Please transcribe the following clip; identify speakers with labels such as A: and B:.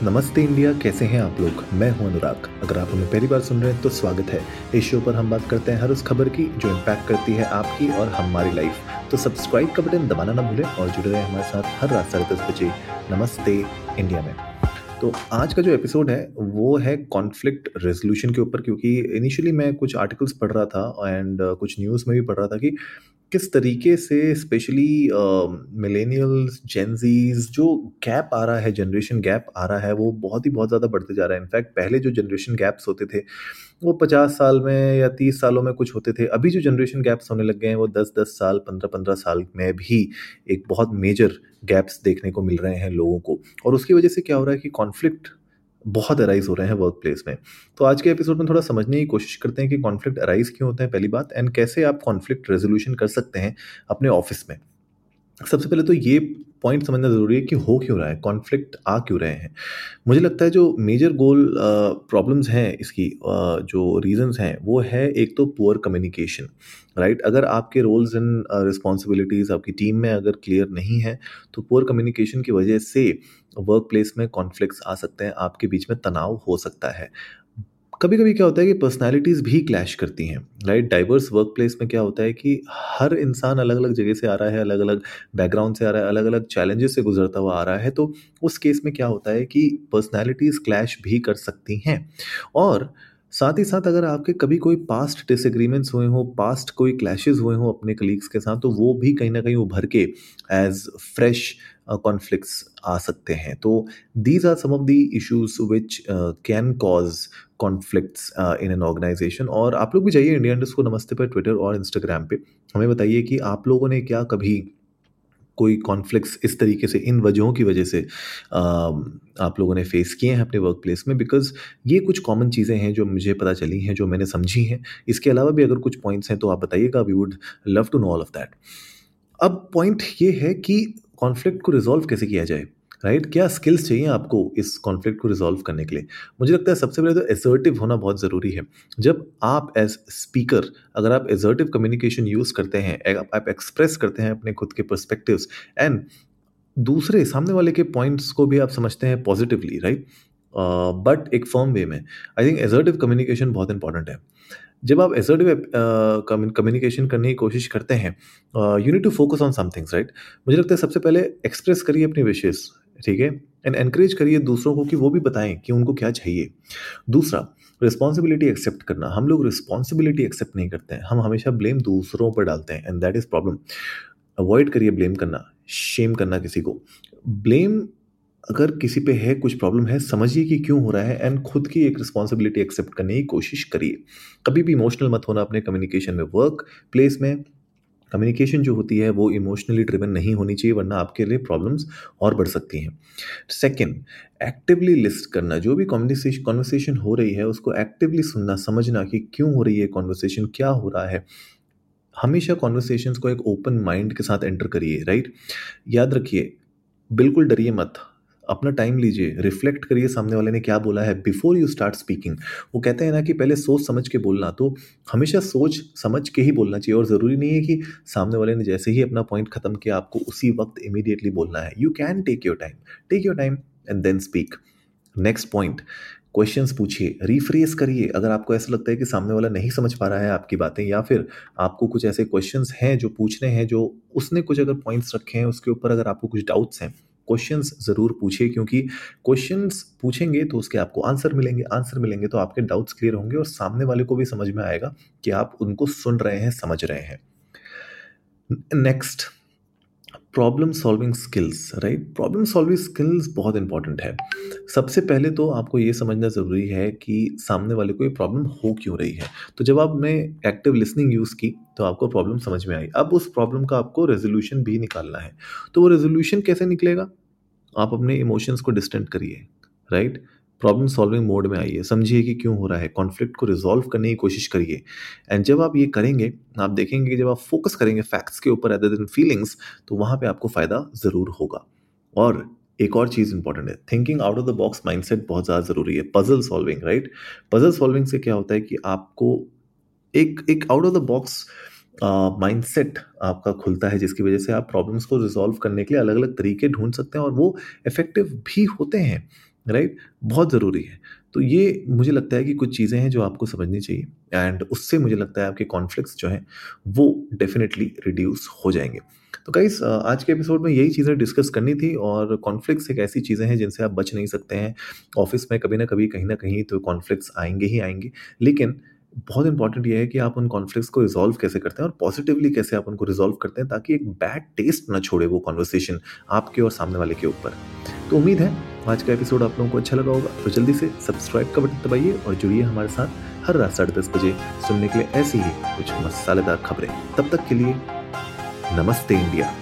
A: नमस्ते इंडिया, कैसे हैं आप लोग? मैं हूँ अनुराग। अगर आप हमें पहली बार सुन रहे हैं तो स्वागत है। इस शो पर हम बात करते हैं हर उस खबर की जो इम्पैक्ट करती है आपकी और हमारी लाइफ तो सब्सक्राइब का बटन दबाना ना भूलें और जुड़े रहें हमारे साथ हर रात साढ़े दस बजे। नमस्ते इंडिया में। तो आज का जो एपिसोड है, वो है कॉन्फ्लिक्ट रेजोल्यूशन के ऊपर, क्योंकि इनिशियली मैं कुछ आर्टिकल्स पढ़ रहा था एंड कुछ न्यूज़ में भी पढ़ रहा था कि किस तरीके से स्पेशली मिलेनियल्स जेंजीज जो गैप आ रहा है जनरेशन गैप आ रहा है, वो बहुत ही बहुत ज़्यादा बढ़ते जा रहा है। इनफैक्ट पहले जो जनरेशन गैप्स होते थे, वो पचास साल में या तीस सालों में कुछ होते थे। अभी जो जनरेशन गैप्स होने लग गए हैं, वो दस दस साल, पंद्रह पंद्रह साल में भी एक बहुत मेजर गैप्स देखने को मिल रहे हैं लोगों को। और उसकी वजह से क्या हो रहा है कि कॉन्फ्लिक्ट बहुत अराइज हो रहे हैं वर्क प्लेस में। तो आज के एपिसोड में थोड़ा समझने की कोशिश करते हैं कि कॉन्फ्लिक्ट अराइज क्यों होते हैं पहली बात एंड कैसे आप कॉन्फ्लिक्ट रेजोल्यूशन कर सकते हैं अपने ऑफ़िस में। सबसे पहले तो ये पॉइंट समझना ज़रूरी है कि हो क्यों रहा है कॉन्फ्लिक्ट आ क्यों रहे हैं। मुझे लगता है जो मेजर गोल प्रॉब्लम्स हैं इसकी uh, जो रीजंस हैं वो है एक तो पुअर कम्युनिकेशन राइट अगर आपके रोल्स एंड रिस्पॉन्सिबिलिटीज़ आपकी टीम में अगर क्लियर नहीं है तो पुअर कम्युनिकेशन की वजह से वर्क प्लेस में कॉन्फ्लिक्ट्स आ सकते हैं, आपके बीच में तनाव हो सकता है। कभी कभी क्या होता है कि पर्सनैलिटीज़ भी क्लैश करती हैं राइट डाइवर्स वर्क प्लेस में क्या होता है कि हर इंसान अलग अलग जगह से आ रहा है अलग अलग बैकग्राउंड से आ रहा है अलग अलग चैलेंजेस से गुजरता हुआ आ रहा है तो उस केस में क्या होता है कि पर्सनैलिटीज़ क्लैश भी कर सकती हैं। और साथ ही साथ अगर आपके कभी कोई पास्ट डिसएग्रीमेंट्स हुए हों पास्ट कोई क्लैशेस हुए हों अपने कलीग्स के साथ तो वो भी कहीं ना कहीं उभर के एज फ्रेश कॉन्फ्लिक्ट्स आ सकते हैं। तो these are some of the issues which can cause conflicts in an organisation और आप लोग भी जाइए इंडिया को नमस्ते पर ट्विटर और इंस्टाग्राम पे। हमें बताइए कि आप लोगों ने क्या कभी कोई कॉन्फ्लिक्ट्स इस तरीके से, इन वजहों की वजह से आप लोगों ने फेस किए हैं अपने वर्क प्लेस में बिकॉज़ ये कुछ कॉमन चीज़ें हैं जो मुझे पता चली हैं, जो मैंने समझी हैं। इसके अलावा भी अगर कुछ पॉइंट्स हैं तो आप बताइएगा we would love to know all of that अब पॉइंट ये है कि कॉन्फ्लिक्ट को रिजॉल्व कैसे किया जाए? राइट? क्या स्किल्स चाहिए आपको इस कॉन्फ्लिक्ट को रिजॉल्व करने के लिए? मुझे लगता है सबसे पहले तो एसर्टिव होना बहुत ज़रूरी है। जब आप एज स्पीकर अगर आप एजर्टिव कम्युनिकेशन यूज़ करते हैं आप एक्सप्रेस करते हैं अपने खुद के परस्पेक्टिव्स एंड दूसरे, सामने वाले के पॉइंट्स को भी आप समझते हैं पॉजिटिवली राइट बट एक फर्म वे में। आई थिंक एजर्टिव कम्युनिकेशन बहुत इंपॉर्टेंट है। जब आप एजर्टिव कम्युनिकेशन करने की कोशिश करते हैं you need to focus on some things right मुझे लगता है सबसे पहले एक्सप्रेस करिए अपनी विशेष ठीक है? एंड एनकरेज करिए दूसरों को कि वो भी बताएँ कि उनको क्या चाहिए। दूसरा रिस्पॉन्सिबिलिटी एक्सेप्ट करना। हम लोग रिस्पॉन्सिबिलिटी एक्सेप्ट नहीं करते हैं। हम हमेशा ब्लेम दूसरों पर डालते हैं and that is problem avoid करिए ब्लेम करना शेम करना किसी को। ब्लेम अगर किसी पे है, कुछ प्रॉब्लम है, समझिए कि क्यों हो रहा है एंड खुद की एक रिस्पॉन्सिबिलिटी एक्सेप्ट करने की कोशिश करिए। कभी भी इमोशनल मत होना अपने कम्युनिकेशन में। वर्क प्लेस में कम्युनिकेशन जो होती है, वो इमोशनली ड्रिवन नहीं होनी चाहिए, वरना आपके लिए प्रॉब्लम्स और बढ़ सकती हैं। सेकेंड एक्टिवली लिस्ट करना, जो भी कॉन्वर्सेशन कॉन्वर्सेशन हो रही है, उसको एक्टिवली सुनना, समझना कि क्यों हो रही है कॉन्वर्सेशन क्या हो रहा है। हमेशा कॉन्वर्सेशन को एक ओपन माइंड के साथ एंटर करिए राइट याद रखिए, बिल्कुल डरिए मत। अपना टाइम लीजिए रिफ्लेक्ट करिए सामने वाले ने क्या बोला है बिफोर यू स्टार्ट स्पीकिंग वो कहते हैं ना कि पहले सोच समझ के बोलना तो हमेशा सोच समझ के ही बोलना चाहिए और ज़रूरी नहीं है कि सामने वाले ने जैसे ही अपना पॉइंट खत्म किया, आपको उसी वक्त इमीडिएटली बोलना है। You can take your time take your time and then speak next point questions पूछिए रिफ्रेस करिए। अगर आपको ऐसा लगता है कि सामने वाला नहीं समझ पा रहा है आपकी बातें, या फिर आपको कुछ ऐसे क्वेश्चंस हैं जो पूछने हैं, जो उसने कुछ अगर पॉइंट्स रखे हैं, उसके ऊपर अगर आपको कुछ डाउट्स हैं क्वेश्चंस ज़रूर पूछिए, क्योंकि क्वेश्चंस पूछेंगे तो उसके आपको आंसर मिलेंगे आंसर मिलेंगे तो आपके डाउट्स क्लियर होंगे और सामने वाले को भी समझ में आएगा कि आप उनको सुन रहे हैं, समझ रहे हैं। Next problem solving skills right problem solving skills बहुत इंपॉर्टेंट है। सबसे पहले तो आपको ये समझना ज़रूरी है कि सामने वाले को ये प्रॉब्लम हो क्यों रही है? तो जब आपने एक्टिव लिसनिंग यूज़ की तो आपको प्रॉब्लम समझ में आई। अब उस प्रॉब्लम का आपको रेजोल्यूशन भी निकालना है। तो वो रेजोल्यूशन कैसे निकलेगा? आप अपने इमोशंस को डिस्टेंट करिए राइट प्रॉब्लम सॉल्विंग मोड में आइए, समझिए कि क्यों हो रहा है कॉन्फ्लिक्ट को रिजॉल्व करने की कोशिश करिए। एंड जब आप ये करेंगे, आप देखेंगे कि जब आप फोकस करेंगे फैक्ट्स के ऊपर अदर देन फीलिंग्स तो वहाँ पे आपको फ़ायदा ज़रूर होगा। और एक और चीज़ इंपॉर्टेंट है thinking out of the box mindset बहुत ज़्यादा ज़रूरी है puzzle solving right puzzle solving से क्या होता है कि आपको एक एक out of the box mindset आपका खुलता है, जिसकी वजह से आप प्रॉब्लम्स को रिजॉल्व करने के लिए अलग अलग तरीके ढूंढ सकते हैं और वो इफ़ेक्टिव भी होते हैं राइट बहुत ज़रूरी है। तो ये मुझे लगता है कि कुछ चीज़ें हैं जो आपको समझनी चाहिए एंड उससे मुझे लगता है आपके कॉन्फ्लिक्ट्स जो हैं, वो डेफिनेटली रिड्यूस हो जाएँगे। तो गाइस आज के एपिसोड में यही चीज़ें डिस्कस करनी थी और कॉन्फ्लिक्ट्स एक ऐसी चीज़ें हैं जिनसे आप बच नहीं सकते हैं। ऑफ़िस में कभी ना कभी, कहीं ना कहीं तो कॉन्फ्लिक्ट्स आएँगे ही आएँगे। लेकिन बहुत इंपॉर्टेंट ये है कि आप उन कॉन्फ्लिक्ट्स को रिजॉल्व कैसे करते हैं और पॉजिटिवली कैसे आप उनको रिजॉल्व करते हैं ताकि एक बैड टेस्ट ना छोड़े वो कॉन्वर्सेशन आपके और सामने वाले के ऊपर। तो उम्मीद है आज का एपिसोड आप लोगों को अच्छा लगा होगा। तो जल्दी से सब्सक्राइब का बटन दबाइए और जुड़िए हमारे साथ हर रात साढ़े दस बजे सुनने के लिए ऐसी ही कुछ मसालेदार खबरें। तब तक के लिए नमस्ते इंडिया।